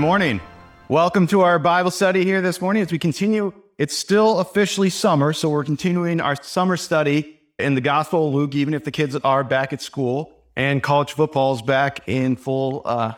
Good morning. Welcome to our Bible study here this morning as we continue. It's still officially summer, so we're continuing our summer study in the Gospel of Luke, even if the kids are back at school and college football's back in full uh,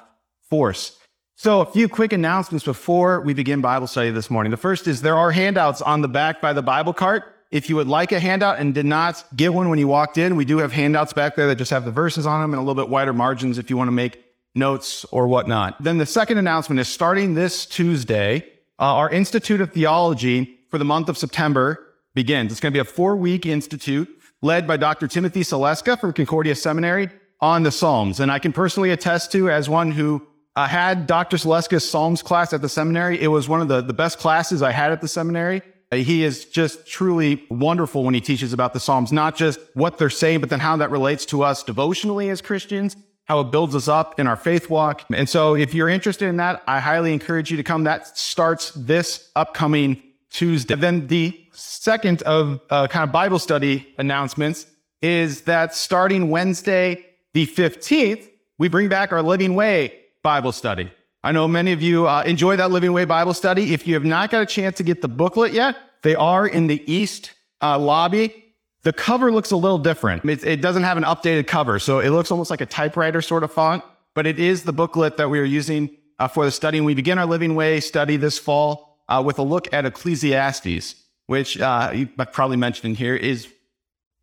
force. So, a few quick announcements before we begin Bible study this morning. The first is there are handouts on the back by the Bible cart. If you would like a handout and did not get one when you walked in, we do have handouts back there that just have the verses on them and a little bit wider margins if you want to make notes or whatnot. Then the second announcement is starting this Tuesday, uh, our Institute of Theology for the month of September begins. It's going to be a four week institute led by Dr. Timothy Saleska from Concordia Seminary on the Psalms. And I can personally attest to, as one who uh, had Dr. Saleska's Psalms class at the seminary, it was one of the, the best classes I had at the seminary. He is just truly wonderful when he teaches about the Psalms, not just what they're saying, but then how that relates to us devotionally as Christians, how it builds us up in our faith walk. And so if you're interested in that, I highly encourage you to come. That starts this upcoming Tuesday. Then the second of uh, kind of Bible study announcements is that starting Wednesday, the 15th, we bring back our Living Way Bible study. I know many of you uh, enjoy that Living Way Bible study. If you have not got a chance to get the booklet yet, they are in the East uh, lobby. The cover looks a little different. It, it, doesn't have an updated cover, so it looks almost like a typewriter sort of font, but it is the booklet that we are using uh, for the study. And we begin our Living Way study this fall uh, with a look at Ecclesiastes, which uh, you probably mentioned in here is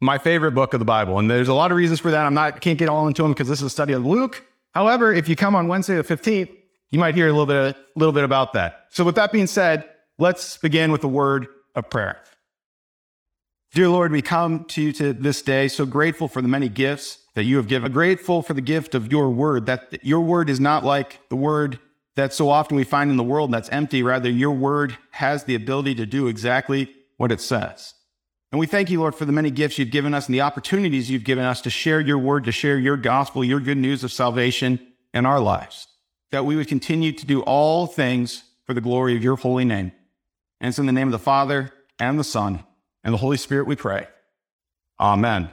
my favorite book of the Bible. And there's a lot of reasons for that. I'm not can't get all into them because this is a study of Luke. However, if you come on Wednesday the 15th, you might hear a little bit, a little bit about that. So with that being said, let's begin with a word of prayer. Dear Lord, we come to you to this day so grateful for the many gifts that you have given, grateful for the gift of your word, that your word is not like the word that so often we find in the world that's empty. Rather, your word has the ability to do exactly what it says. And we thank you, Lord, for the many gifts you've given us and the opportunities you've given us to share your word, to share your gospel, your good news of salvation in our lives that we would continue to do all things for the glory of your holy name. And it's in the name of the Father and the Son and the Holy Spirit we pray. Amen.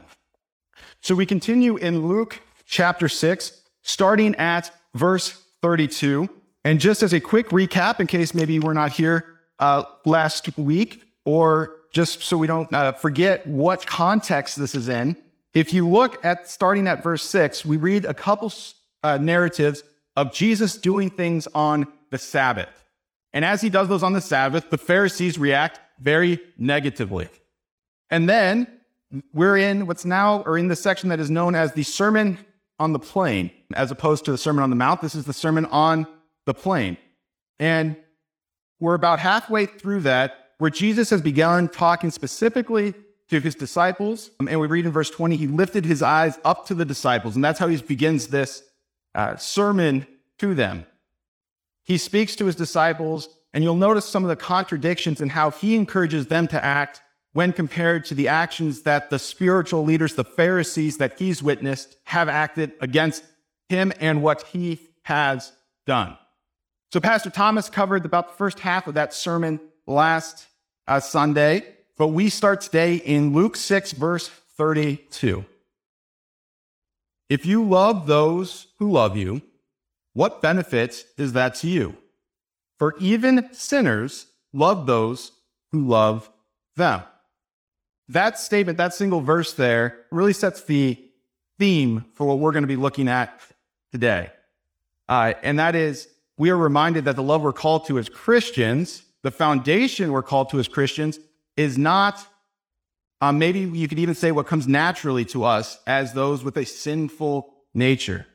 So we continue in Luke chapter 6, starting at verse 32. And just as a quick recap, in case maybe we're not here uh, last week, or just so we don't uh, forget what context this is in, if you look at starting at verse 6, we read a couple uh, narratives of Jesus doing things on the Sabbath. And as he does those on the Sabbath, the Pharisees react very negatively. And then we're in what's now, or in the section that is known as the Sermon on the Plain, as opposed to the Sermon on the Mount. This is the Sermon on the Plain. And we're about halfway through that, where Jesus has begun talking specifically to his disciples. And we read in verse 20, he lifted his eyes up to the disciples. And that's how he begins this uh, sermon to them. He speaks to his disciples, and you'll notice some of the contradictions in how he encourages them to act when compared to the actions that the spiritual leaders, the Pharisees that he's witnessed, have acted against him and what he has done. So, Pastor Thomas covered about the first half of that sermon last uh, Sunday, but we start today in Luke 6, verse 32. If you love those who love you, what benefit is that to you? For even sinners love those who love them. That statement, that single verse there, really sets the theme for what we're going to be looking at today. Uh, and that is, we are reminded that the love we're called to as Christians, the foundation we're called to as Christians, is not um, maybe you could even say what comes naturally to us as those with a sinful nature.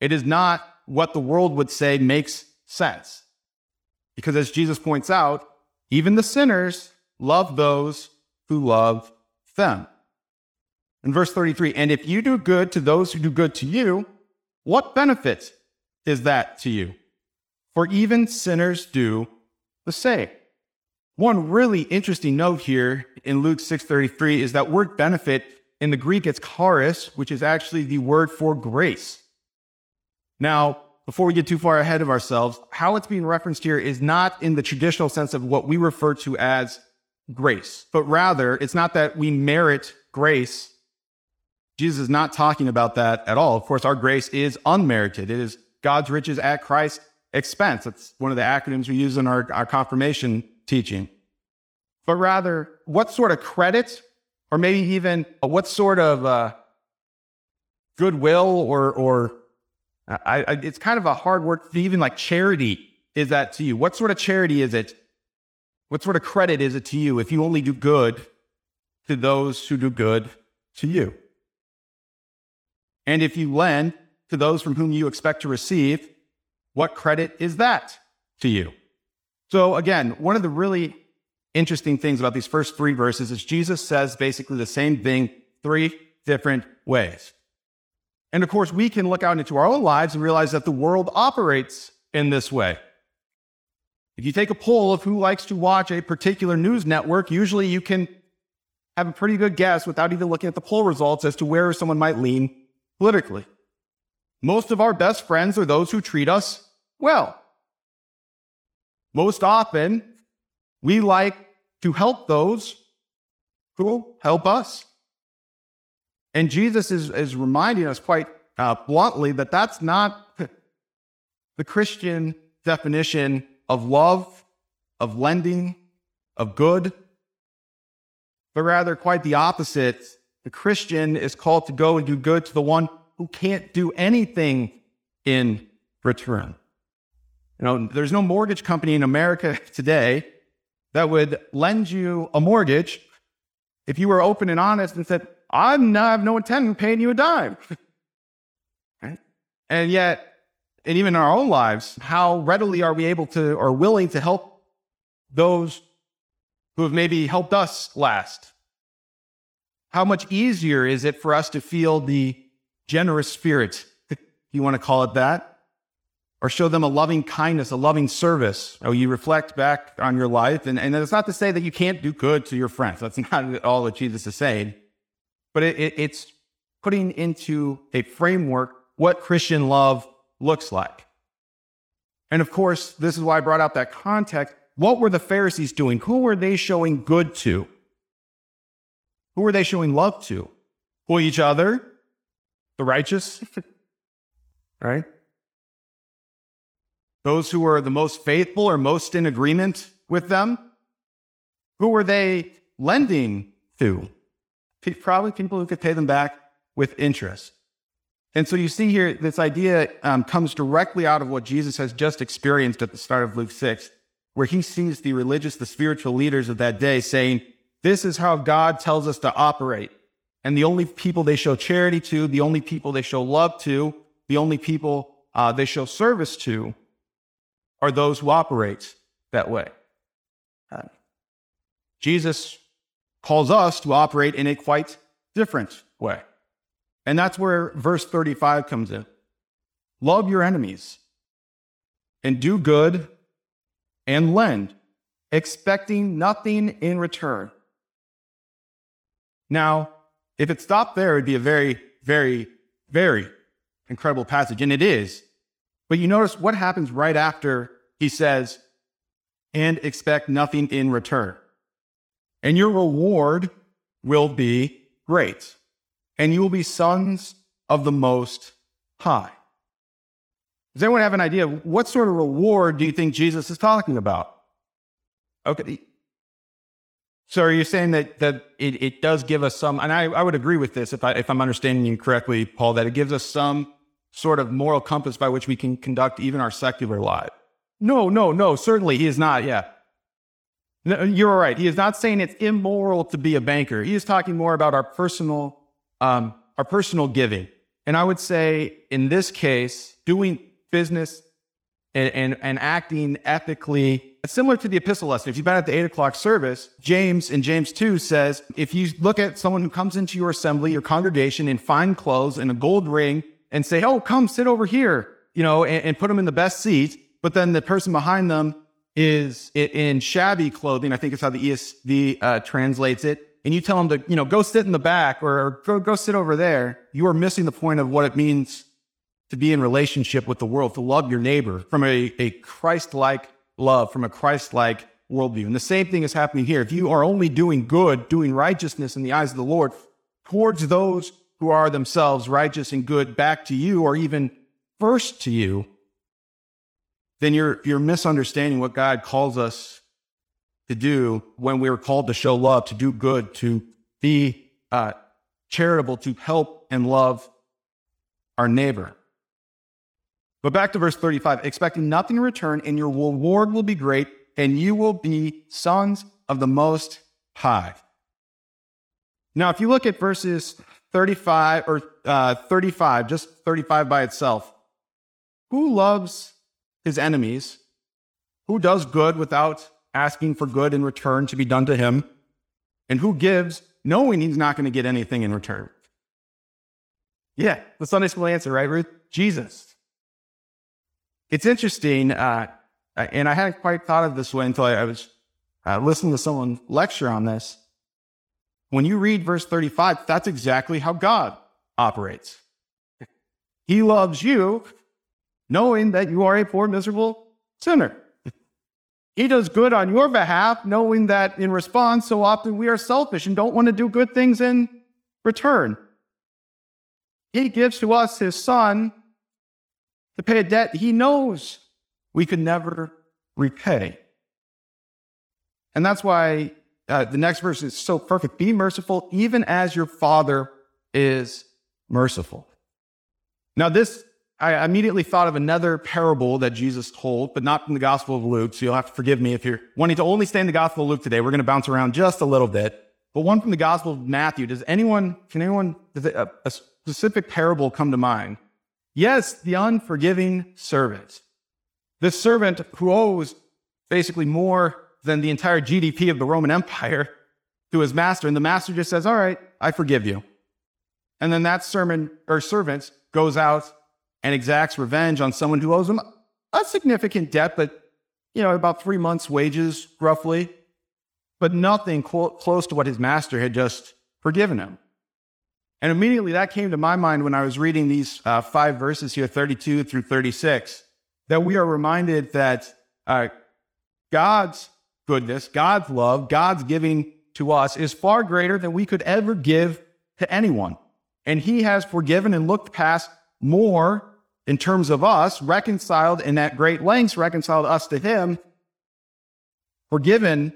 It is not what the world would say makes sense. Because as Jesus points out, even the sinners love those who love them. In verse 33, and if you do good to those who do good to you, what benefit is that to you? For even sinners do the same. One really interesting note here in Luke 6:33 is that word benefit in the Greek it's charis, which is actually the word for grace. Now, before we get too far ahead of ourselves, how it's being referenced here is not in the traditional sense of what we refer to as grace, but rather it's not that we merit grace. Jesus is not talking about that at all. Of course, our grace is unmerited. It is God's riches at Christ's expense. That's one of the acronyms we use in our, our confirmation teaching. But rather, what sort of credit, or maybe even what sort of uh, goodwill, or, or I, I, it's kind of a hard word, even like charity is that to you? What sort of charity is it? What sort of credit is it to you if you only do good to those who do good to you? And if you lend to those from whom you expect to receive, what credit is that to you? So, again, one of the really interesting things about these first three verses is Jesus says basically the same thing three different ways. And of course, we can look out into our own lives and realize that the world operates in this way. If you take a poll of who likes to watch a particular news network, usually you can have a pretty good guess without even looking at the poll results as to where someone might lean politically. Most of our best friends are those who treat us well. Most often, we like to help those who help us. And Jesus is, is reminding us quite uh, bluntly that that's not the Christian definition of love, of lending, of good, but rather quite the opposite. The Christian is called to go and do good to the one who can't do anything in return. You know, there's no mortgage company in America today that would lend you a mortgage if you were open and honest and said, I have no intent of paying you a dime. right? And yet, and even in our own lives, how readily are we able to or willing to help those who have maybe helped us last? How much easier is it for us to feel the generous spirit, if you want to call it that, or show them a loving kindness, a loving service? Oh, you reflect back on your life, and, and it's not to say that you can't do good to your friends. That's not at all what Jesus is saying, but it, it, it's putting into a framework what Christian love looks like. And of course, this is why I brought out that context. What were the Pharisees doing? Who were they showing good to? Who were they showing love to? Well, each other, the righteous, right? Those who were the most faithful or most in agreement with them. Who were they lending to? Probably people who could pay them back with interest. And so you see here, this idea um, comes directly out of what Jesus has just experienced at the start of Luke 6, where he sees the religious, the spiritual leaders of that day saying, This is how God tells us to operate. And the only people they show charity to, the only people they show love to, the only people uh, they show service to are those who operate that way. Uh, Jesus calls us to operate in a quite different way. And that's where verse 35 comes in. Love your enemies and do good and lend, expecting nothing in return. Now, if it stopped there, it'd be a very, very, very incredible passage, and it is. But you notice what happens right after he says, and expect nothing in return. And your reward will be great and you will be sons of the Most High. Does anyone have an idea? of What sort of reward do you think Jesus is talking about? Okay. So are you saying that, that it, it does give us some, and I, I would agree with this if, I, if I'm understanding you correctly, Paul, that it gives us some sort of moral compass by which we can conduct even our secular life. No, no, no, certainly he is not, yeah. No, you're right. He is not saying it's immoral to be a banker. He is talking more about our personal um, our personal giving. And I would say in this case, doing business and, and, and acting ethically, similar to the epistle lesson. If you've been at the eight o'clock service, James in James 2 says, if you look at someone who comes into your assembly, your congregation in fine clothes and a gold ring and say, oh, come sit over here, you know, and, and put them in the best seat. But then the person behind them is it in shabby clothing. I think it's how the ESV uh, translates it and you tell them to, you know, go sit in the back or go, go sit over there, you are missing the point of what it means to be in relationship with the world, to love your neighbor from a, a Christ like love, from a Christ like worldview. And the same thing is happening here. If you are only doing good, doing righteousness in the eyes of the Lord towards those who are themselves righteous and good back to you, or even first to you, then you're, you're misunderstanding what God calls us to do when we are called to show love, to do good, to be uh, charitable, to help and love our neighbor. But back to verse 35 expecting nothing in return, and your reward will be great, and you will be sons of the Most High. Now, if you look at verses 35 or uh, 35, just 35 by itself, who loves his enemies? Who does good without asking for good in return to be done to him? And who gives knowing he's not going to get anything in return? Yeah, the Sunday school answer, right, Ruth? Jesus. It's interesting, uh, and I hadn't quite thought of this way until I was uh, listening to someone lecture on this. When you read verse 35, that's exactly how God operates. He loves you knowing that you are a poor, miserable sinner. He does good on your behalf, knowing that in response, so often we are selfish and don't want to do good things in return. He gives to us his son to pay a debt he knows we could never repay. And that's why uh, the next verse is so perfect. Be merciful, even as your Father is merciful. Now, this, I immediately thought of another parable that Jesus told, but not from the Gospel of Luke. So you'll have to forgive me if you're wanting to only stay in the Gospel of Luke today. We're going to bounce around just a little bit. But one from the Gospel of Matthew. Does anyone, can anyone, does a, a specific parable come to mind? Yes, the unforgiving servant. This servant who owes basically more than the entire GDP of the Roman Empire to his master. And the master just says, All right, I forgive you. And then that sermon or servant goes out and exacts revenge on someone who owes him a significant debt, but you know, about three months' wages, roughly, but nothing close to what his master had just forgiven him. And immediately that came to my mind when I was reading these uh, five verses here, 32 through 36, that we are reminded that uh, God's goodness, God's love, God's giving to us is far greater than we could ever give to anyone. And He has forgiven and looked past more in terms of us, reconciled in that great lengths, reconciled us to Him, forgiven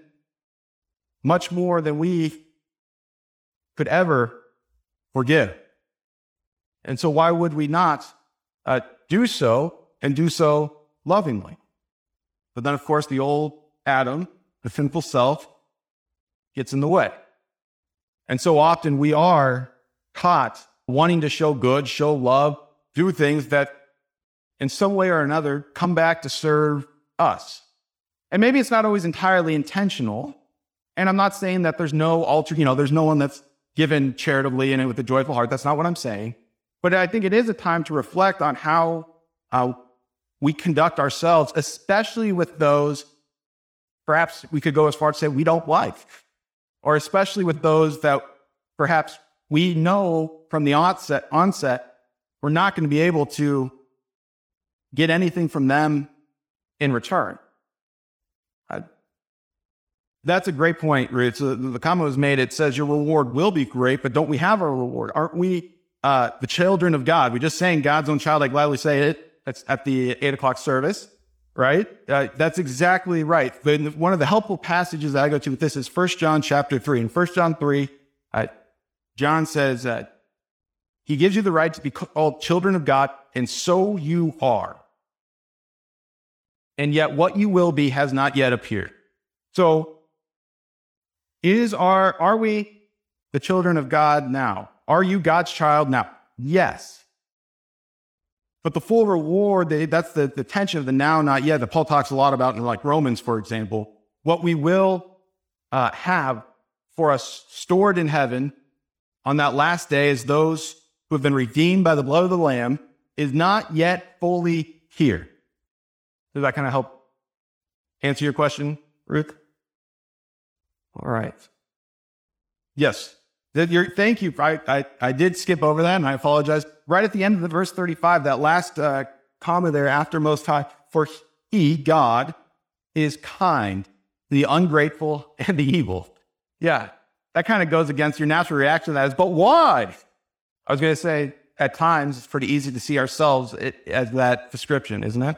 much more than we could ever forgive. And so, why would we not uh, do so and do so lovingly? But then, of course, the old Adam the sinful self gets in the way. And so often we are caught wanting to show good, show love, do things that in some way or another come back to serve us. And maybe it's not always entirely intentional. And I'm not saying that there's no alter, you know, there's no one that's given charitably and with a joyful heart. That's not what I'm saying. But I think it is a time to reflect on how uh, we conduct ourselves, especially with those perhaps we could go as far as to say we don't like, or especially with those that perhaps we know from the onset, onset we're not going to be able to get anything from them in return. Uh, that's a great point, Ruth. So the comment was made. It says your reward will be great, but don't we have our reward? Aren't we uh, the children of God? We just saying God's own child. I gladly say it. That's at the eight o'clock service right? Uh, that's exactly right. But one of the helpful passages that I go to with this is 1 John chapter 3. In 1 John 3, uh, John says that he gives you the right to be called children of God, and so you are. And yet what you will be has not yet appeared. So is our are we the children of God now? Are you God's child now? Yes. But the full reward, that's the, the tension of the now, not yet, that Paul talks a lot about in like Romans, for example. What we will uh, have for us stored in heaven on that last day is those who have been redeemed by the blood of the Lamb is not yet fully here. Does that kind of help answer your question, Ruth? All right. Yes. Thank you. I, I, I did skip over that and I apologize. Right at the end of the verse 35, that last uh, comma there after Most High, for he, God, is kind to the ungrateful and the evil. Yeah, that kind of goes against your natural reaction to that is, but why? I was going to say, at times, it's pretty easy to see ourselves as that description, isn't it?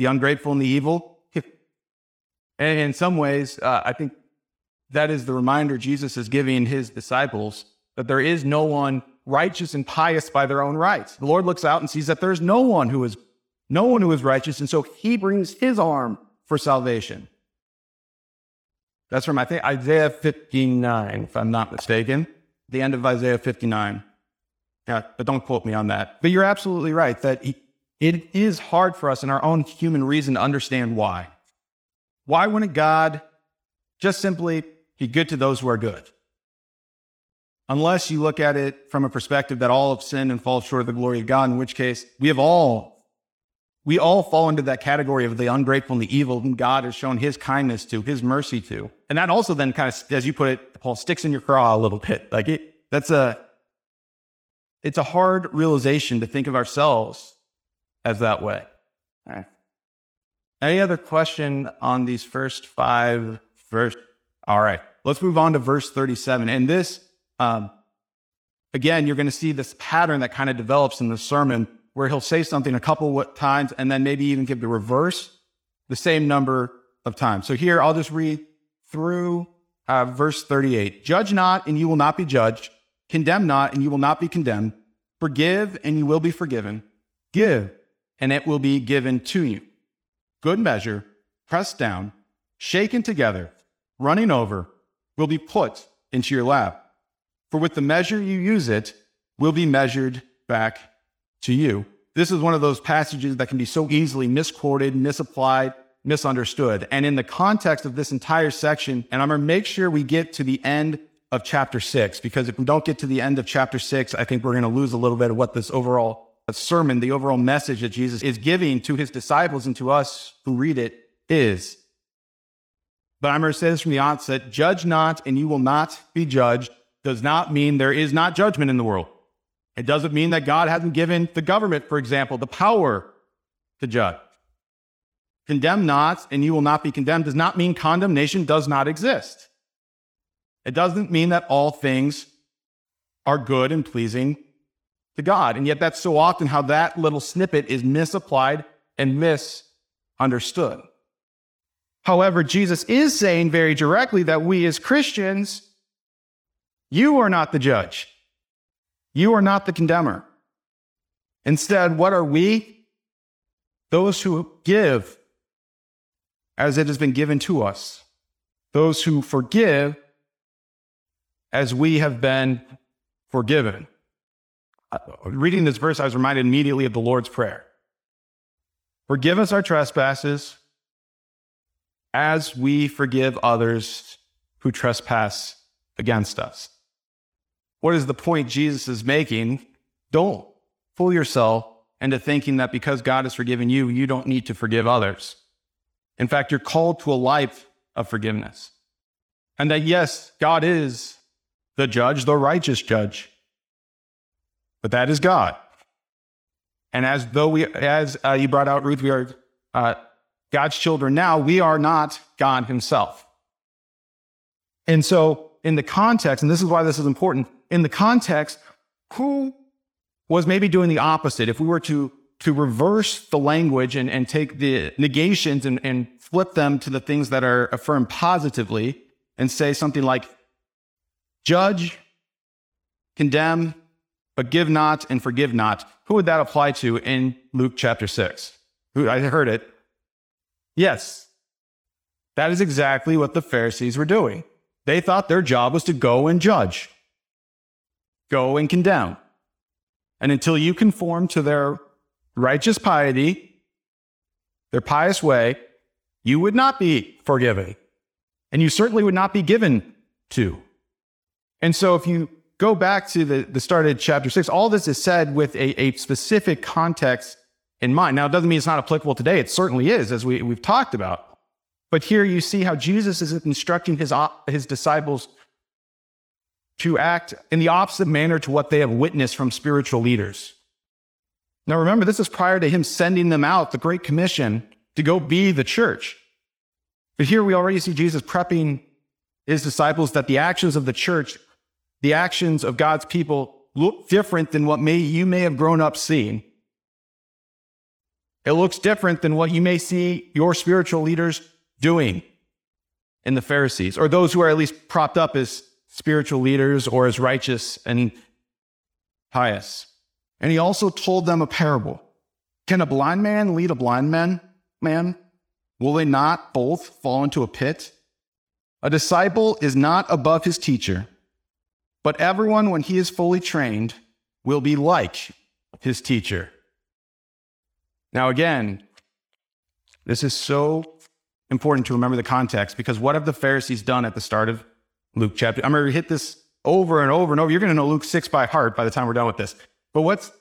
the ungrateful and the evil. and in some ways, uh, I think that is the reminder Jesus is giving his disciples that there is no one righteous and pious by their own rights. The Lord looks out and sees that there's no one who is no one who is righteous, and so he brings his arm for salvation. That's from I think Isaiah 59, if I'm not mistaken. The end of Isaiah 59. Yeah, but don't quote me on that. But you're absolutely right that it is hard for us in our own human reason to understand why. Why wouldn't God just simply be good to those who are good? Unless you look at it from a perspective that all have sinned and fall short of the glory of God, in which case we have all, we all fall into that category of the ungrateful and the evil whom God has shown his kindness to, his mercy to. And that also then kind of, as you put it, Paul sticks in your craw a little bit. Like it, that's a, it's a hard realization to think of ourselves as that way. Any other question on these first five verse? All right, let's move on to verse 37. And this, um, again, you're going to see this pattern that kind of develops in the sermon where he'll say something a couple times and then maybe even give the reverse the same number of times. So here, I'll just read through uh, verse 38. Judge not, and you will not be judged. Condemn not, and you will not be condemned. Forgive, and you will be forgiven. Give, and it will be given to you. Good measure, pressed down, shaken together, running over, will be put into your lap. For with the measure you use it, will be measured back to you. This is one of those passages that can be so easily misquoted, misapplied, misunderstood. And in the context of this entire section, and I'm going to make sure we get to the end of chapter six, because if we don't get to the end of chapter six, I think we're going to lose a little bit of what this overall uh, sermon, the overall message that Jesus is giving to his disciples and to us who read it is. But I'm going to say this from the onset judge not, and you will not be judged does not mean there is not judgment in the world. It doesn't mean that God hasn't given the government, for example, the power to judge. Condemn not, and you will not be condemned does not mean condemnation does not exist. It doesn't mean that all things are good and pleasing to God. And yet, that's so often how that little snippet is misapplied and misunderstood. However, Jesus is saying very directly that we as Christians you are not the judge. You are not the condemner. Instead, what are we? Those who give as it has been given to us. Those who forgive as we have been forgiven. Uh, reading this verse, I was reminded immediately of the Lord's Prayer. Forgive us our trespasses as we forgive others who trespass against us. What is the point Jesus is making? Don't fool yourself into thinking that because God has forgiven you, you don't need to forgive others. In fact, you're called to a life of forgiveness. And that, yes, God is the judge, the righteous judge. But that is God. And as though we, as uh, you brought out, Ruth, we are uh, God's children now, we are not God Himself. And so, in the context, and this is why this is important, in the context, who was maybe doing the opposite? If we were to, to reverse the language and, and take the negations and, and flip them to the things that are affirmed positively and say something like, judge, condemn, but give not and forgive not, who would that apply to in Luke chapter 6? Who, I heard it. Yes, that is exactly what the Pharisees were doing. They thought their job was to go and judge go and condemn. And until you conform to their righteous piety, their pious way, you would not be forgiven. And you certainly would not be given to. And so if you go back to the, the start of chapter six, all this is said with a, a specific context in mind. Now, it doesn't mean it's not applicable today. It certainly is, as we, we've talked about. But here you see how Jesus is instructing his, his disciples to act in the opposite manner to what they have witnessed from spiritual leaders. Now, remember, this is prior to him sending them out, the Great Commission, to go be the church. But here we already see Jesus prepping his disciples that the actions of the church, the actions of God's people, look different than what may, you may have grown up seeing. It looks different than what you may see your spiritual leaders doing in the Pharisees, or those who are at least propped up as spiritual leaders or as righteous and pious. And he also told them a parable. Can a blind man lead a blind man? Man, will they not both fall into a pit? A disciple is not above his teacher, but everyone, when he is fully trained, will be like his teacher. Now, again, this is so important to remember the context because what have the Pharisees done at the start of Luke chapter? I'm going to hit this over and over and over. You're going to know Luke 6 by heart by the time we're done with this. But what's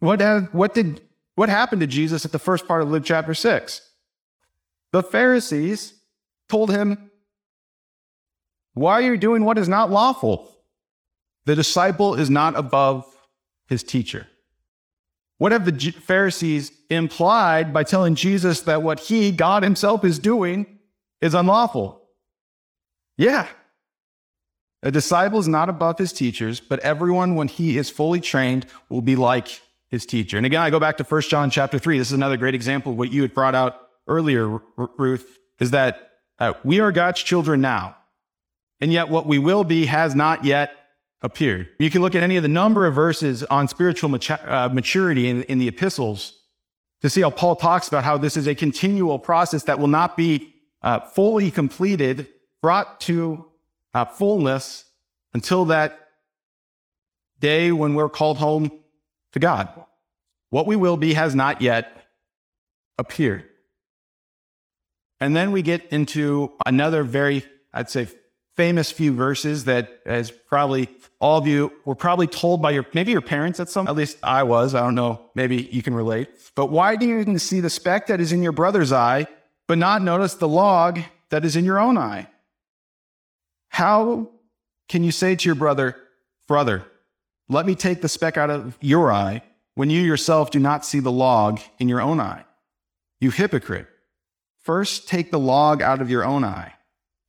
what what did what happened to Jesus at the first part of Luke chapter 6? The Pharisees told him, "Why are you doing what is not lawful? The disciple is not above his teacher." What have the Pharisees implied by telling Jesus that what he, God himself, is doing is unlawful? Yeah. A disciple is not above his teachers, but everyone, when he is fully trained, will be like his teacher. And again, I go back to 1 John chapter 3. This is another great example of what you had brought out earlier, Ruth, is that uh, we are God's children now, and yet what we will be has not yet appeared. You can look at any of the number of verses on spiritual uh, maturity in, in the epistles to see how Paul talks about how this is a continual process that will not be uh, fully completed, brought to uh, fullness until that day when we're called home to God. What we will be has not yet appeared. And then we get into another very, I'd say, famous few verses that, as probably all of you were probably told by your maybe your parents at some at least I was I don't know maybe you can relate. But why do you even see the speck that is in your brother's eye but not notice the log that is in your own eye? How can you say to your brother brother let me take the speck out of your eye when you yourself do not see the log in your own eye? You hypocrite. First take the log out of your own eye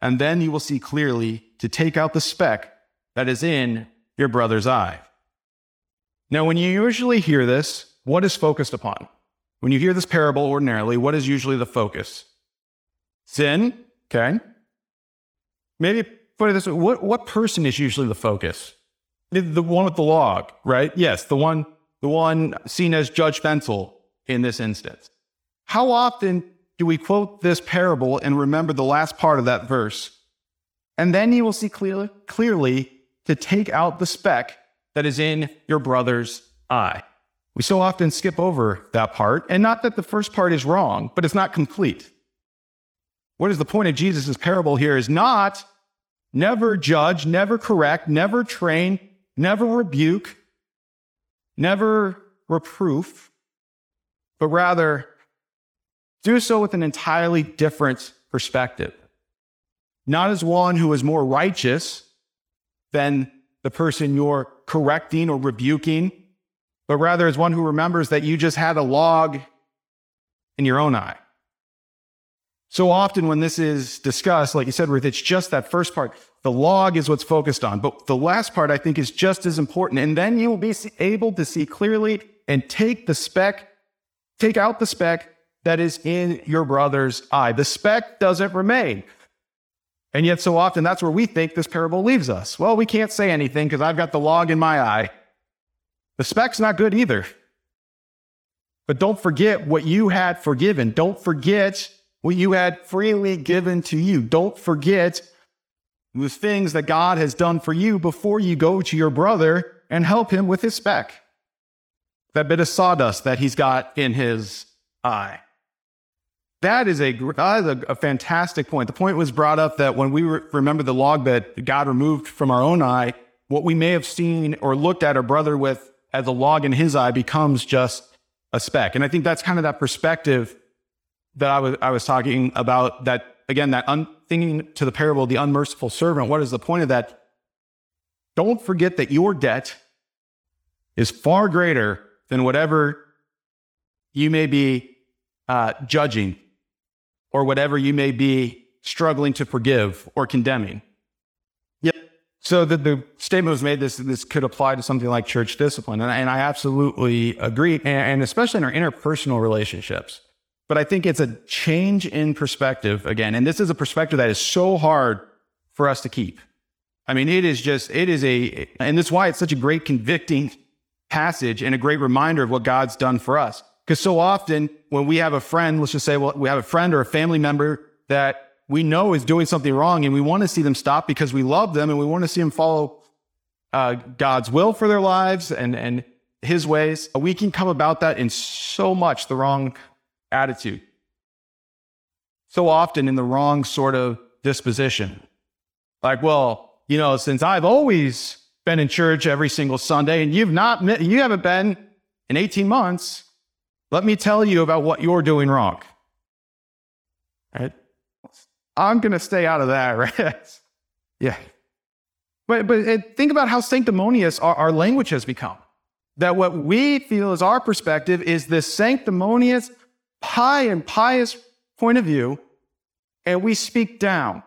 and then you will see clearly to take out the speck that is in your brother's eye. Now, when you usually hear this, what is focused upon? When you hear this parable ordinarily, what is usually the focus? Sin, okay? Maybe put it this way what, what person is usually the focus? The one with the log, right? Yes, the one, the one seen as judgmental in this instance. How often do we quote this parable and remember the last part of that verse? And then you will see clearly, clearly to take out the speck that is in your brother's eye. We so often skip over that part, and not that the first part is wrong, but it's not complete. What is the point of Jesus' parable here is not never judge, never correct, never train, never rebuke, never reproof, but rather do so with an entirely different perspective. Not as one who is more righteous than the person you're correcting or rebuking, but rather as one who remembers that you just had a log in your own eye. So often when this is discussed, like you said, Ruth, it's just that first part. The log is what's focused on. But the last part I think is just as important. And then you will be able to see clearly and take the speck, take out the speck that is in your brother's eye. The speck doesn't remain. And yet, so often, that's where we think this parable leaves us. Well, we can't say anything because I've got the log in my eye. The speck's not good either. But don't forget what you had forgiven. Don't forget what you had freely given to you. Don't forget the things that God has done for you before you go to your brother and help him with his speck. That bit of sawdust that he's got in his eye. That is a that is a, a, fantastic point. The point was brought up that when we re- remember the log that God removed from our own eye, what we may have seen or looked at our brother with as a log in his eye becomes just a speck. And I think that's kind of that perspective that I was I was talking about. That again, that un, thinking to the parable, the unmerciful servant. What is the point of that? Don't forget that your debt is far greater than whatever you may be uh, judging or whatever you may be struggling to forgive or condemning. Yet, So the, the statement was made this this could apply to something like church discipline, and, and I absolutely agree, and, and especially in our interpersonal relationships. But I think it's a change in perspective again, and this is a perspective that is so hard for us to keep. I mean, it is just it is a, and that's why it's such a great convicting passage and a great reminder of what God's done for us. Because so often when we have a friend, let's just say, well, we have a friend or a family member that we know is doing something wrong and we want to see them stop because we love them and we want to see them follow uh, God's will for their lives and, and his ways. We can come about that in so much the wrong attitude. So often in the wrong sort of disposition. Like, well, you know, since I've always been in church every single Sunday and you've not, you haven't been in 18 months, let me tell you about what you're doing wrong. Right? I'm going to stay out of that, right? yeah. But, but uh, think about how sanctimonious our, our language has become. That what we feel is our perspective is this sanctimonious, high and pious point of view, and we speak down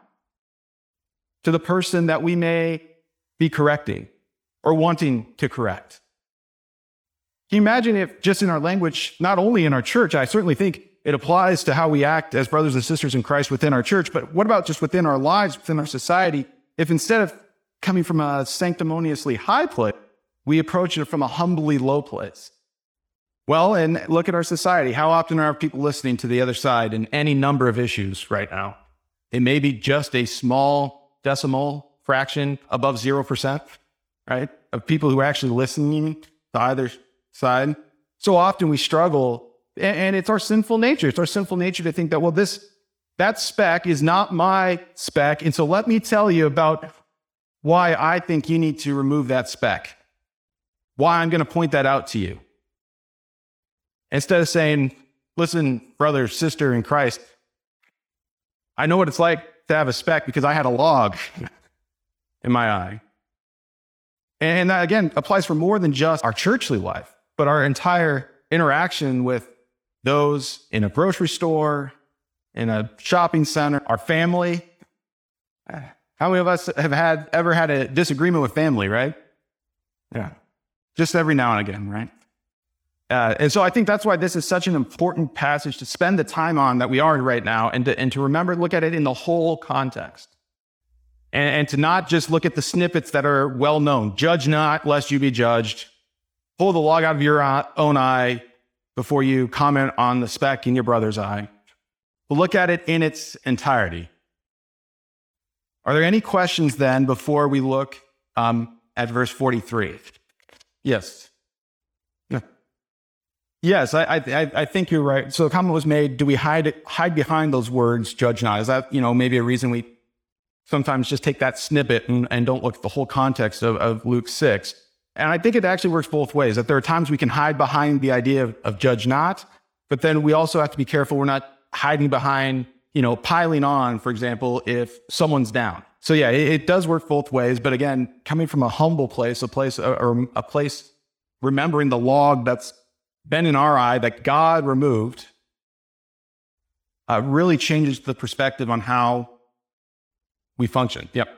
to the person that we may be correcting or wanting to correct. Can you imagine if just in our language, not only in our church, I certainly think it applies to how we act as brothers and sisters in Christ within our church, but what about just within our lives, within our society? If instead of coming from a sanctimoniously high place, we approach it from a humbly low place. Well, and look at our society. How often are people listening to the other side in any number of issues right now? It may be just a small decimal fraction above 0%, right? Of people who are actually listening to either side. So often we struggle and it's our sinful nature. It's our sinful nature to think that, well, this, that speck is not my speck. And so let me tell you about why I think you need to remove that speck, why I'm going to point that out to you. Instead of saying, listen, brother, sister in Christ, I know what it's like to have a speck because I had a log in my eye. And that again applies for more than just our churchly life, but our entire interaction with those in a grocery store, in a shopping center, our family. How many of us have had ever had a disagreement with family, right? Yeah. Just every now and again, right? Uh, and so I think that's why this is such an important passage to spend the time on that we are right now and to, and to remember, look at it in the whole context. And, and to not just look at the snippets that are well known. Judge not, lest you be judged. Pull the log out of your own eye before you comment on the speck in your brother's eye. But look at it in its entirety. Are there any questions then before we look um, at verse 43? Yes. Yes, I, I, I think you're right. So the comment was made: Do we hide hide behind those words, "judge not"? Is that you know maybe a reason we sometimes just take that snippet and, and don't look at the whole context of, of Luke six? And I think it actually works both ways. That there are times we can hide behind the idea of, of judge not, but then we also have to be careful we're not hiding behind, you know, piling on, for example, if someone's down. So yeah, it, it does work both ways. But again, coming from a humble place, a place or a place remembering the log that's been in our eye that God removed, uh, really changes the perspective on how we function. Yep.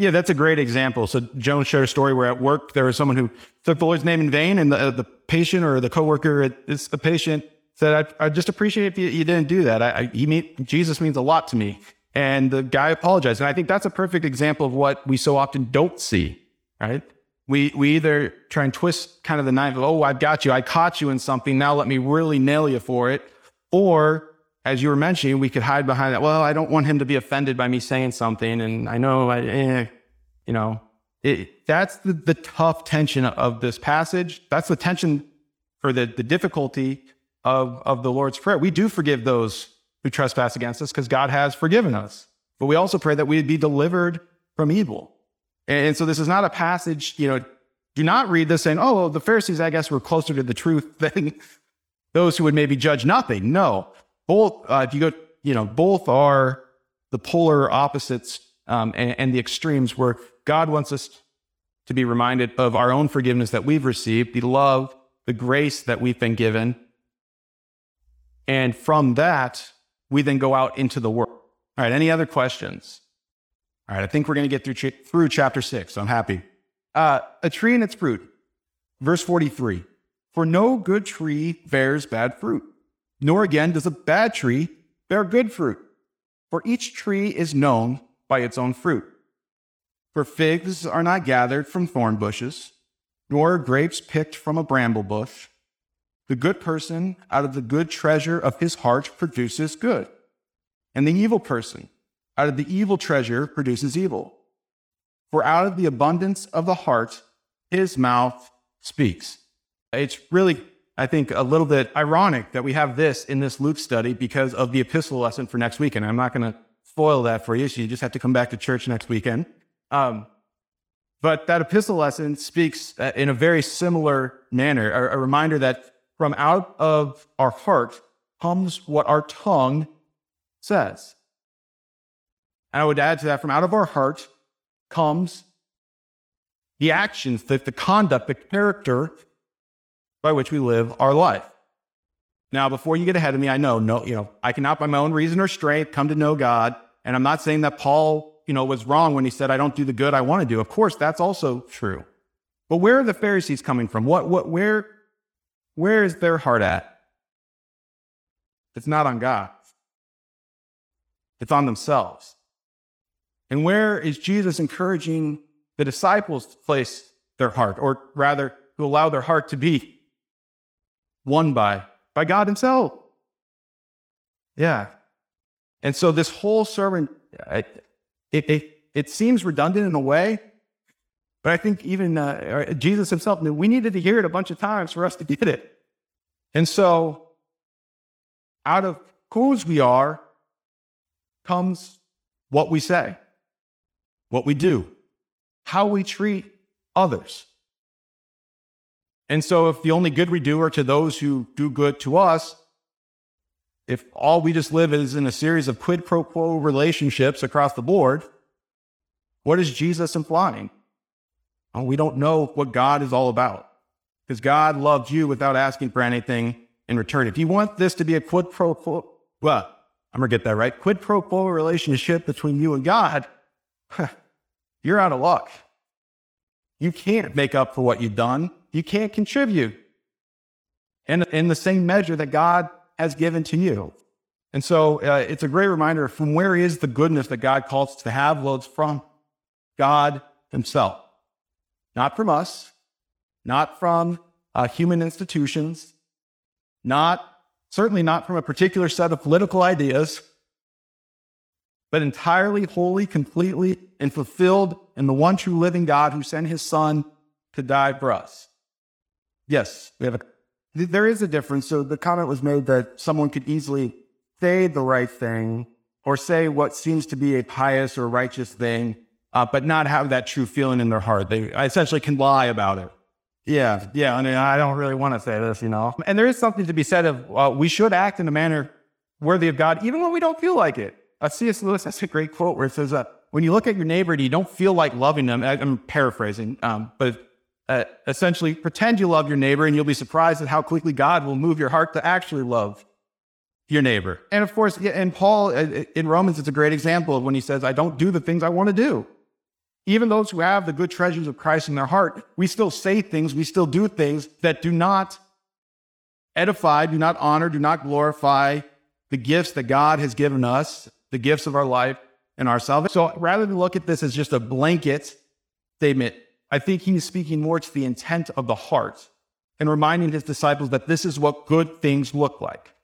Yeah, that's a great example. So Joan shared a story where at work there was someone who took the Lord's name in vain, and the, uh, the patient or the coworker, it's the patient said, "I, I just appreciate if you, you didn't do that. I, I, he mean, Jesus means a lot to me." And the guy apologized, and I think that's a perfect example of what we so often don't see. Right? We we either try and twist kind of the knife of, "Oh, I've got you. I caught you in something. Now let me really nail you for it," or as you were mentioning, we could hide behind that. Well, I don't want him to be offended by me saying something. And I know, I, eh, you know, it, that's the, the tough tension of this passage. That's the tension for the, the difficulty of, of the Lord's Prayer. We do forgive those who trespass against us because God has forgiven us. But we also pray that we'd be delivered from evil. And, and so this is not a passage, you know, do not read this saying, oh, well, the Pharisees, I guess, were closer to the truth than those who would maybe judge nothing. No, both, uh, if you go, you know, both are the polar opposites um, and, and the extremes where God wants us to be reminded of our own forgiveness that we've received, the love, the grace that we've been given. And from that, we then go out into the world. All right, any other questions? All right, I think we're going to get through, ch- through chapter six, so I'm happy. Uh, a tree and its fruit. Verse 43 For no good tree bears bad fruit, nor again does a bad tree bear good fruit. For each tree is known by its own fruit. For figs are not gathered from thorn bushes, nor grapes picked from a bramble bush. The good person out of the good treasure of his heart produces good, and the evil person out of the evil treasure produces evil. For out of the abundance of the heart, his mouth speaks. It's really, I think, a little bit ironic that we have this in this Luke study because of the epistle lesson for next weekend. I'm not going to foil that for you, so you just have to come back to church next weekend. Um, but that epistle lesson speaks uh, in a very similar manner, a, a reminder that from out of our heart comes what our tongue says. And I would add to that, from out of our heart comes the actions, the, the conduct, the character by which we live our life. Now, before you get ahead of me, I know, no, you know, I cannot by my own reason or strength come to know God. And I'm not saying that Paul, you know, was wrong when he said, I don't do the good I want to do. Of course, that's also true. But where are the Pharisees coming from? What, what, where, where is their heart at? It's not on God. It's on themselves. And where is Jesus encouraging the disciples to place their heart, or rather, to allow their heart to be won by, by God Himself? Yeah. And so this whole sermon, it, it, it seems redundant in a way, but I think even uh, Jesus himself knew we needed to hear it a bunch of times for us to get it. And so, out of whose we are comes what we say what we do, how we treat others. And so, if the only good we do are to those who do good to us, if all we just live is in a series of quid pro quo relationships across the board, what is Jesus implying? We don't know what God is all about because God loved you without asking for anything in return. If you want this to be a quid pro quo, well, I'm going to get that right, quid pro quo relationship between you and God, you're out of luck. You can't make up for what you've done. You can't contribute in, in the same measure that God has given to you. And so uh, it's a great reminder from where is the goodness that God calls us to have? Well, it's from God Himself, not from us, not from uh, human institutions, not certainly not from a particular set of political ideas, but entirely, wholly, completely, and fulfilled in the one true living God who sent his son to die for us. Yes, we have a, there is a difference. So the comment was made that someone could easily say the right thing or say what seems to be a pious or righteous thing, uh, but not have that true feeling in their heart. They essentially can lie about it. Yeah, yeah. I mean, I don't really want to say this, you know. And there is something to be said of uh, we should act in a manner worthy of God, even when we don't feel like it. Uh, C.S. Lewis has a great quote where it says, uh, when you look at your neighbor and you don't feel like loving them, I, am paraphrasing, um, but uh, essentially pretend you love your neighbor and you'll be surprised at how quickly God will move your heart to actually love your neighbor. And of course, and Paul uh, in Romans, it's a great example of when he says, I don't do the things I want to do. Even those who have the good treasures of Christ in their heart, we still say things, we still do things that do not edify, do not honor, do not glorify the gifts that God has given us the gifts of our life and our salvation. So rather than look at this as just a blanket statement, I think he's speaking more to the intent of the heart and reminding his disciples that this is what good things look like.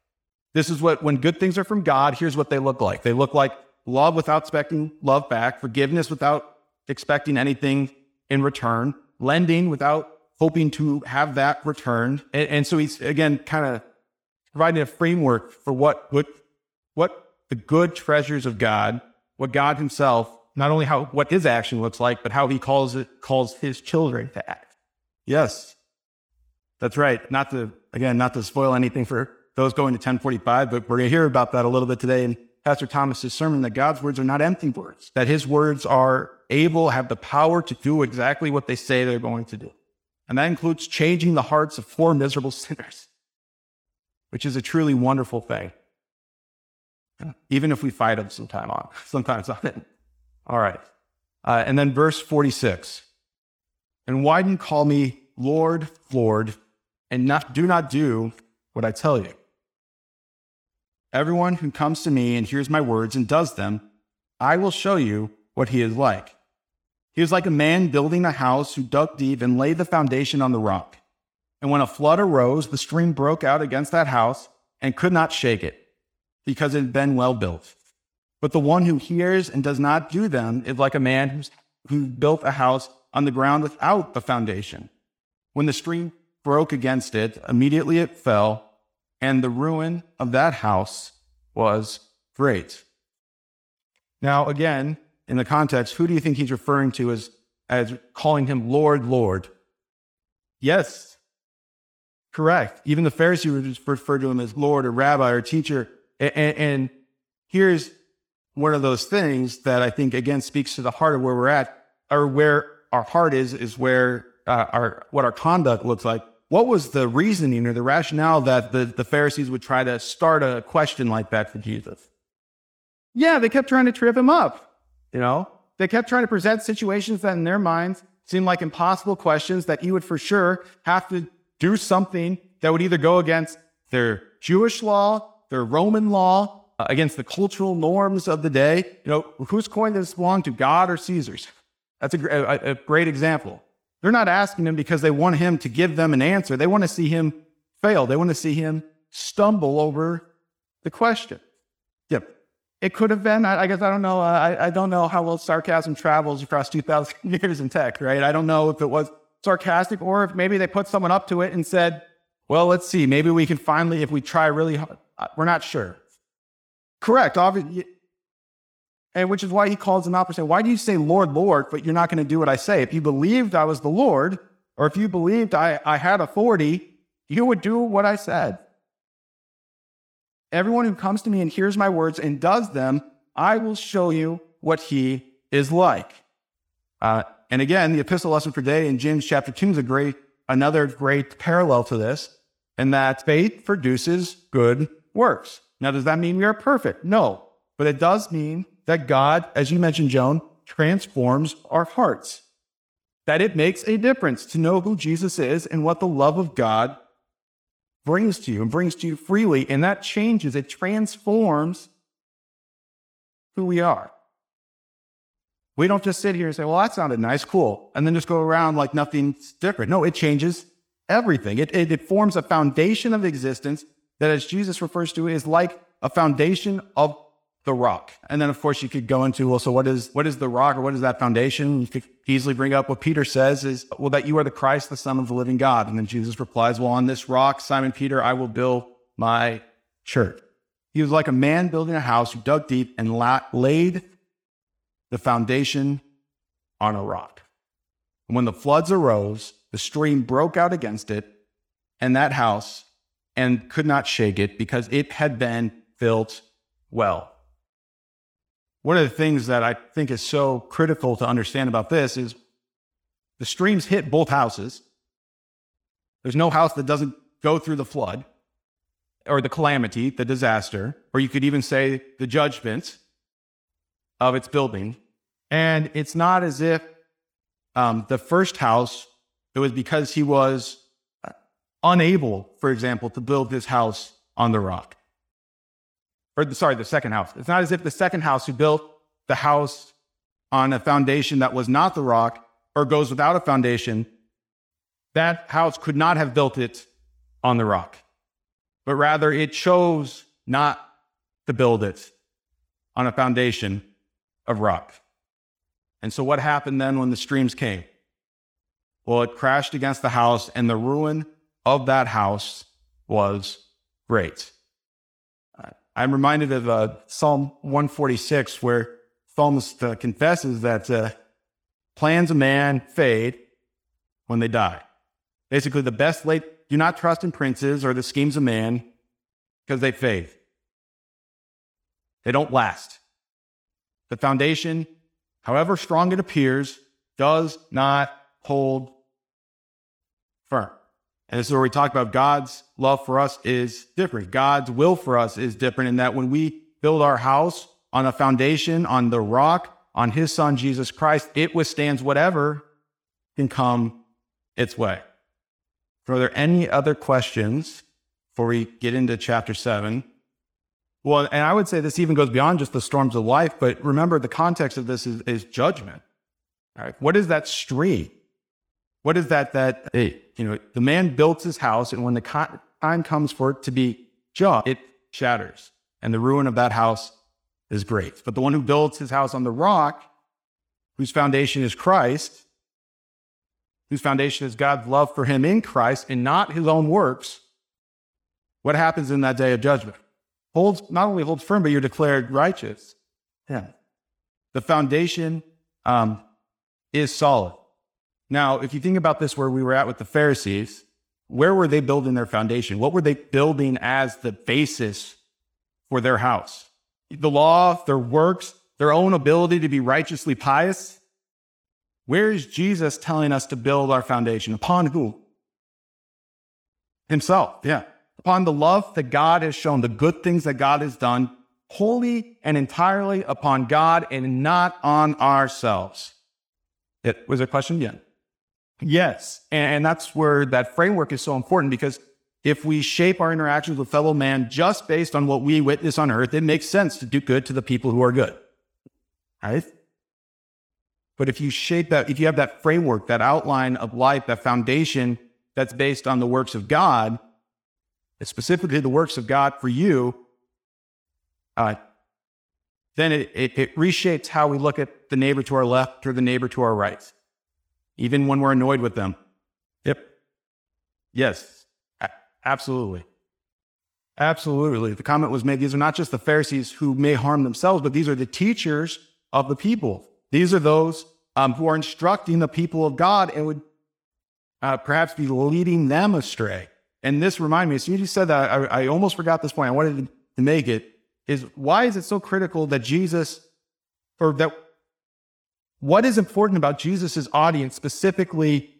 This is what, when good things are from God, here's what they look like. They look like love without expecting love back, forgiveness without expecting anything in return, lending without hoping to have that returned. And, and so he's, again, kind of providing a framework for what, what, what the good treasures of God, what God Himself, not only how what His action looks like, but how He calls it calls His children to act. Yes, that's right. Not to again, not to spoil anything for those going to 1045, but we're going to hear about that a little bit today in Pastor Thomas's sermon. That God's words are not empty words. That His words are able, have the power to do exactly what they say they're going to do, and that includes changing the hearts of four miserable sinners, which is a truly wonderful thing even if we fight them sometime on, sometimes on it. All right. Uh, and then verse 46. And why do you call me Lord, Lord, and not, do not do what I tell you? Everyone who comes to me and hears my words and does them, I will show you what he is like. He is like a man building a house who dug deep and laid the foundation on the rock. And when a flood arose, the stream broke out against that house and could not shake it, because it had been well built. But the one who hears and does not do them is like a man who's, who built a house on the ground without the foundation. When the stream broke against it, immediately it fell, and the ruin of that house was great. Now, again, in the context, who do you think he's referring to as, as calling him Lord, Lord? Yes, correct. Even the Pharisees referred to him as Lord or Rabbi or teacher. And, and here's one of those things that I think, again, speaks to the heart of where we're at, or where our heart is, is where uh, our, what our conduct looks like. What was the reasoning or the rationale that the, the Pharisees would try to start a question like that to Jesus? Yeah, they kept trying to trip him up. You know, they kept trying to present situations that in their minds seemed like impossible questions that he would for sure have to do something that would either go against their Jewish law, their Roman law, against the cultural norms of the day. You know, whose coin does this belong to, God or Caesar's? That's a, a, great example. They're not asking him because they want him to give them an answer. They want to see him fail. They want to see him stumble over the question. Yep. It could have been. I, I guess I don't know. I, I don't know how well sarcasm travels across 2,000 years in tech, right? I don't know if it was sarcastic or if maybe they put someone up to it and said, well, let's see. Maybe we can finally, if we try really hard, uh, we're not sure. Correct. Obviously, and which is why he calls them out and say, Why do you say Lord, Lord, but you're not going to do what I say? If you believed I was the Lord, or if you believed I, I had authority, you would do what I said. Everyone who comes to me and hears my words and does them, I will show you what he is like. Uh, and again, the epistle lesson for today in James chapter 2 is a great, another great parallel to this, in that faith produces good works. Now, does that mean we are perfect? No. But it does mean that God, as you mentioned, Joan, transforms our hearts. That it makes a difference to know who Jesus is and what the love of God brings to you and brings to you freely. And that changes, it transforms who we are. We don't just sit here and say, well, that sounded nice, cool, and then just go around like nothing's different. No, it changes everything. It, it, it forms a foundation of existence that, as Jesus refers to, is like a foundation of the rock. And then, of course, you could go into, well, so what is, what is the rock or what is that foundation? You could easily bring up what Peter says is, well, that you are the Christ, the Son of the living God. And then Jesus replies, well, on this rock, Simon Peter, I will build my church. He was like a man building a house who dug deep and la- laid the foundation on a rock. And when the floods arose, the stream broke out against it and that house and could not shake it because it had been built well one of the things that I think is so critical to understand about this is the streams hit both houses. There's no house that doesn't go through the flood or the calamity, the disaster, or you could even say the judgment of its building. And it's not as if um, the first house, it was because he was unable, for example, to build this house on the rock or sorry, the second house. It's not as if the second house who built the house on a foundation that was not the rock or goes without a foundation, that house could not have built it on the rock, but rather it chose not to build it on a foundation of rock. And so, what happened then when the streams came? Well, it crashed against the house, and the ruin of that house was great. I'm reminded of uh, Psalm 146, where psalmist uh, confesses that uh, plans of man fade when they die. Basically, the best late, do not trust in princes or the schemes of man because they fade. They don't last. The foundation, however strong it appears, does not hold firm. And this is where we talk about God's love for us is different. God's will for us is different in that when we build our house on a foundation, on the rock, on his son, Jesus Christ, it withstands whatever can come its way. Are there any other questions before we get into chapter seven? Well, and I would say this even goes beyond just the storms of life, but remember the context of this is, is judgment. Right? What is that street? What is that? That hey, you know, the man builds his house, and when the time comes for it to be judged, it shatters, and the ruin of that house is great. But the one who builds his house on the rock, whose foundation is Christ, whose foundation is God's love for him in Christ and not his own works, what happens in that day of judgment? Holds not only holds firm, but you're declared righteous. Yeah. The foundation um, is solid. Now, if you think about this, where we were at with the Pharisees, where were they building their foundation? What were they building as the basis for their house? The law, their works, their own ability to be righteously pious? Where is Jesus telling us to build our foundation? Upon who? Himself, yeah. Upon the love that God has shown, the good things that God has done, wholly and entirely upon God and not on ourselves. It was a question? Yeah. Yes. And, that's where that framework is so important because if we shape our interactions with fellow man just based on what we witness on earth, it makes sense to do good to the people who are good. Right? But if you shape that, if you have that framework, that outline of life, that foundation that's based on the works of God, specifically the works of God for you, uh, then it, it, it, reshapes how we look at the neighbor to our left or the neighbor to our right, even when we're annoyed with them. Yep. Yes, a- absolutely. Absolutely. The comment was made these are not just the Pharisees who may harm themselves, but these are the teachers of the people. These are those um, who are instructing the people of God and would uh, perhaps be leading them astray. And this reminded me, as soon as you said that, I, I almost forgot this point. I wanted to make it is why is it so critical that Jesus, or that what is important about Jesus' audience, specifically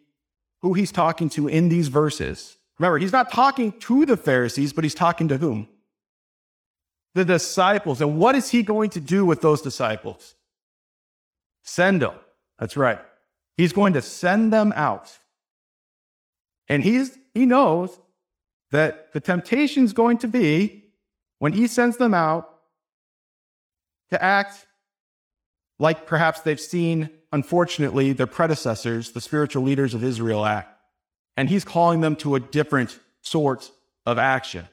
who he's talking to in these verses? Remember, he's not talking to the Pharisees, but he's talking to whom? The disciples. And what is he going to do with those disciples? Send them. That's right. He's going to send them out. And he's, he knows that the temptation is going to be when he sends them out to act like perhaps they've seen, unfortunately, their predecessors, the spiritual leaders of Israel, act. And he's calling them to a different sort of action.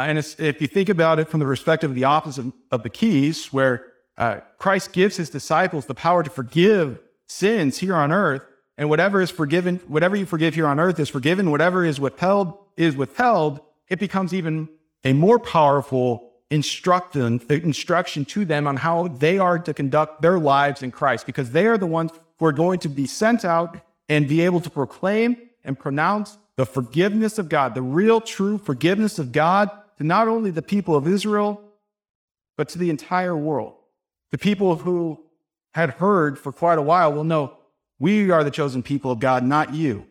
And if you think about it from the perspective of the office of the keys, where uh, Christ gives his disciples the power to forgive sins here on earth, and whatever is forgiven, whatever you forgive here on earth is forgiven, whatever is withheld is withheld, it becomes even a more powerful instruction, instruction to them on how they are to conduct their lives in Christ, because they are the ones who are going to be sent out and be able to proclaim and pronounce the forgiveness of God, the real, true forgiveness of God to not only the people of Israel, but to the entire world. The people who had heard for quite a while will know we are the chosen people of God, not you.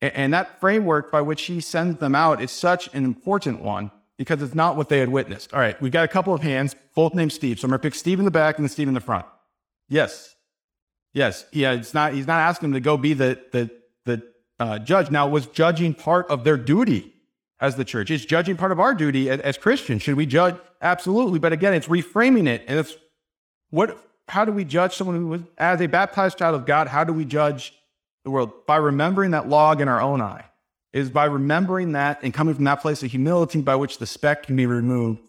And that framework by which he sends them out is such an important one because it's not what they had witnessed. All right, we've got a couple of hands, both named Steve. So I'm going to pick Steve in the back and then Steve in the front. Yes. Yes. Yeah, it's not, he's not asking them to go be the, the, the uh, judge. Now, was judging part of their duty as the church? Is judging part of our duty as, as Christians? Should we judge? Absolutely. But again, it's reframing it. And it's what, how do we judge someone who was, as a baptized child of God, how do we judge the world by remembering that log in our own eye is by remembering that and coming from that place of humility by which the speck can be removed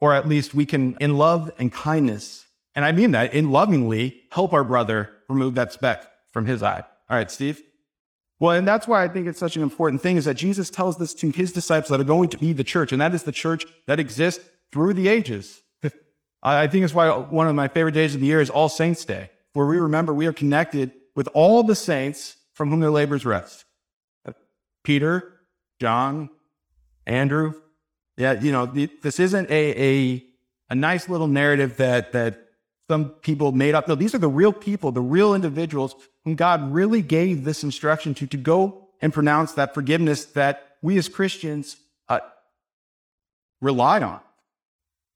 or at least we can in love and kindness and i mean that in lovingly help our brother remove that speck from his eye. All right steve? Well and that's why i think it's such an important thing is that jesus tells this to his disciples that are going to be the church and that is the church that exists through the ages. I think it's why one of my favorite days of the year is all saints day where we remember we are connected with all the saints from whom their labors rest. Peter, John, Andrew. Yeah, you know, this isn't a, a, a nice little narrative that, that some people made up. No, these are the real people, the real individuals whom God really gave this instruction to, to go and pronounce that forgiveness that we as Christians uh, rely on.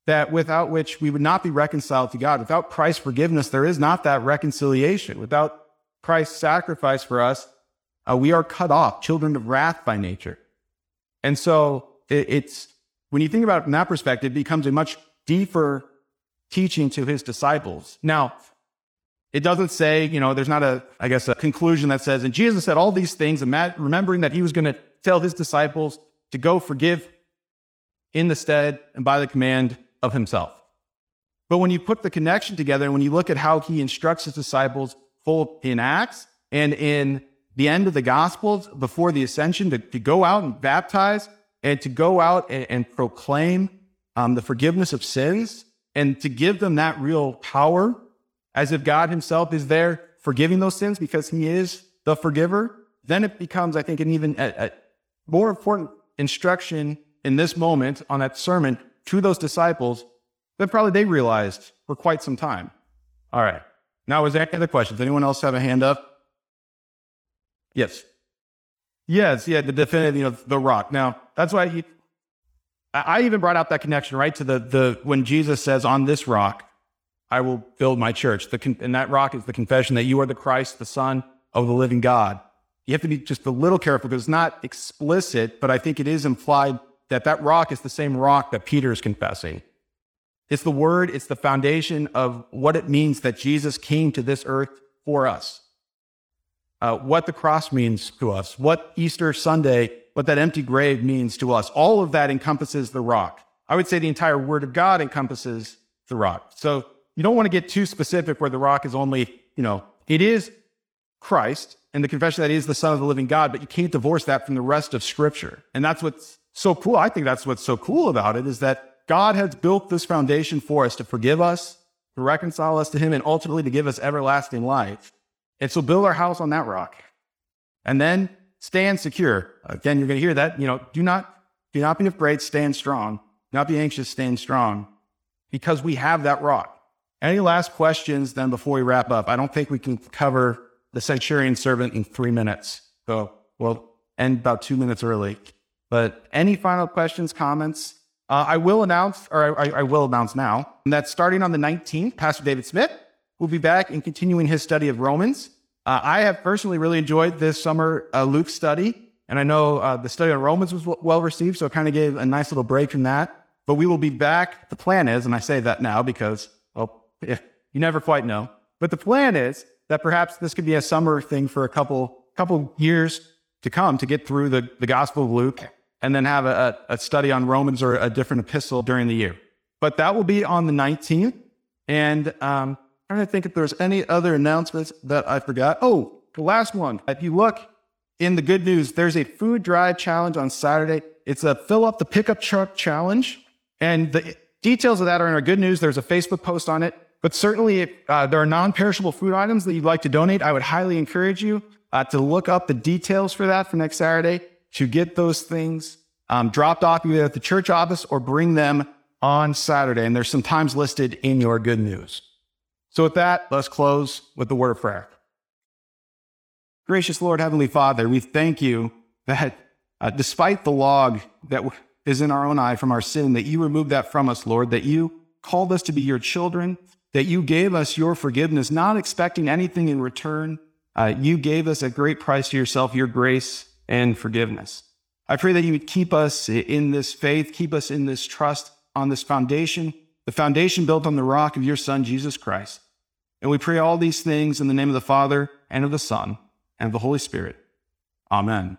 that without which we would not be reconciled to God. Without Christ's forgiveness, there is not that reconciliation. Without Christ's sacrifice for us, uh, we are cut off, children of wrath by nature. And so it, it's when you think about it from that perspective, it becomes a much deeper teaching to his disciples. Now, it doesn't say, you know, there's not a, I guess, a conclusion that says, and Jesus said all these things, and remembering that he was going to tell his disciples to go forgive in the stead and by the command of himself. But when you put the connection together, and when you look at how he instructs his disciples both in Acts and in the end of the Gospels before the ascension to, to go out and baptize and to go out and, and proclaim um, the forgiveness of sins and to give them that real power as if God Himself is there forgiving those sins because He is the forgiver, then it becomes, I think, an even a, a more important instruction in this moment on that sermon to those disciples that probably they realized for quite some time. All right. Now, is there any other questions? Anyone else have a hand up? Yes. Yes, yeah, the definitive, you know, the rock. Now, that's why he, I even brought out that connection, right, to the, the when Jesus says, on this rock, I will build my church. The, and that rock is the confession that you are the Christ, the Son of the living God. You have to be just a little careful because it's not explicit, but I think it is implied that that rock is the same rock that Peter is confessing. It's the word, it's the foundation of what it means that Jesus came to this earth for us. Uh, what the cross means to us, what Easter Sunday, what that empty grave means to us. All of that encompasses the rock. I would say the entire word of God encompasses the rock. So you don't want to get too specific where the rock is only, you know, it is Christ and the confession that he is the Son of the living God, but you can't divorce that from the rest of Scripture. And that's what's so cool. I think that's what's so cool about it is that God has built this foundation for us to forgive us, to reconcile us to him, and ultimately to give us everlasting life. And so build our house on that rock. And then stand secure. Again, you're going to hear that. You know, do not, do not be afraid, stand strong. Do not be anxious, stand strong. Because we have that rock. Any last questions then before we wrap up? I don't think we can cover the centurion servant in three minutes. So we'll end about two minutes early. But any final questions, comments? Uh, I will announce, or I, I, will announce now, that starting on the 19th, Pastor David Smith will be back and continuing his study of Romans. Uh, I have personally really enjoyed this summer uh, Luke study, and I know uh, the study on Romans was well received, so it kind of gave a nice little break from that. But we will be back. The plan is, and I say that now because oh, you never quite know. But the plan is that perhaps this could be a summer thing for a couple couple years to come to get through the, the Gospel of Luke and then have a, a study on Romans or a different epistle during the year. But that will be on the 19th. And um, trying to think if there's any other announcements that I forgot. Oh, the last one. If you look in the good news, there's a food drive challenge on Saturday. It's a fill up the pickup truck challenge. And the details of that are in our good news. There's a Facebook post on it. But certainly, if uh, there are non perishable food items that you'd like to donate, I would highly encourage you uh, to look up the details for that for next Saturday to get those things um, dropped off either at the church office or bring them on Saturday. And there's some times listed in your good news. So, with that, let's close with the word of prayer. Gracious Lord, Heavenly Father, we thank you that uh, despite the log that is in our own eye from our sin, that you removed that from us, Lord, that you called us to be your children that you gave us your forgiveness, not expecting anything in return. Uh, you gave us a great price to yourself, your grace and forgiveness. I pray that you would keep us in this faith, keep us in this trust on this foundation, the foundation built on the rock of your Son, Jesus Christ. And we pray all these things in the name of the Father and of the Son and of the Holy Spirit. Amen.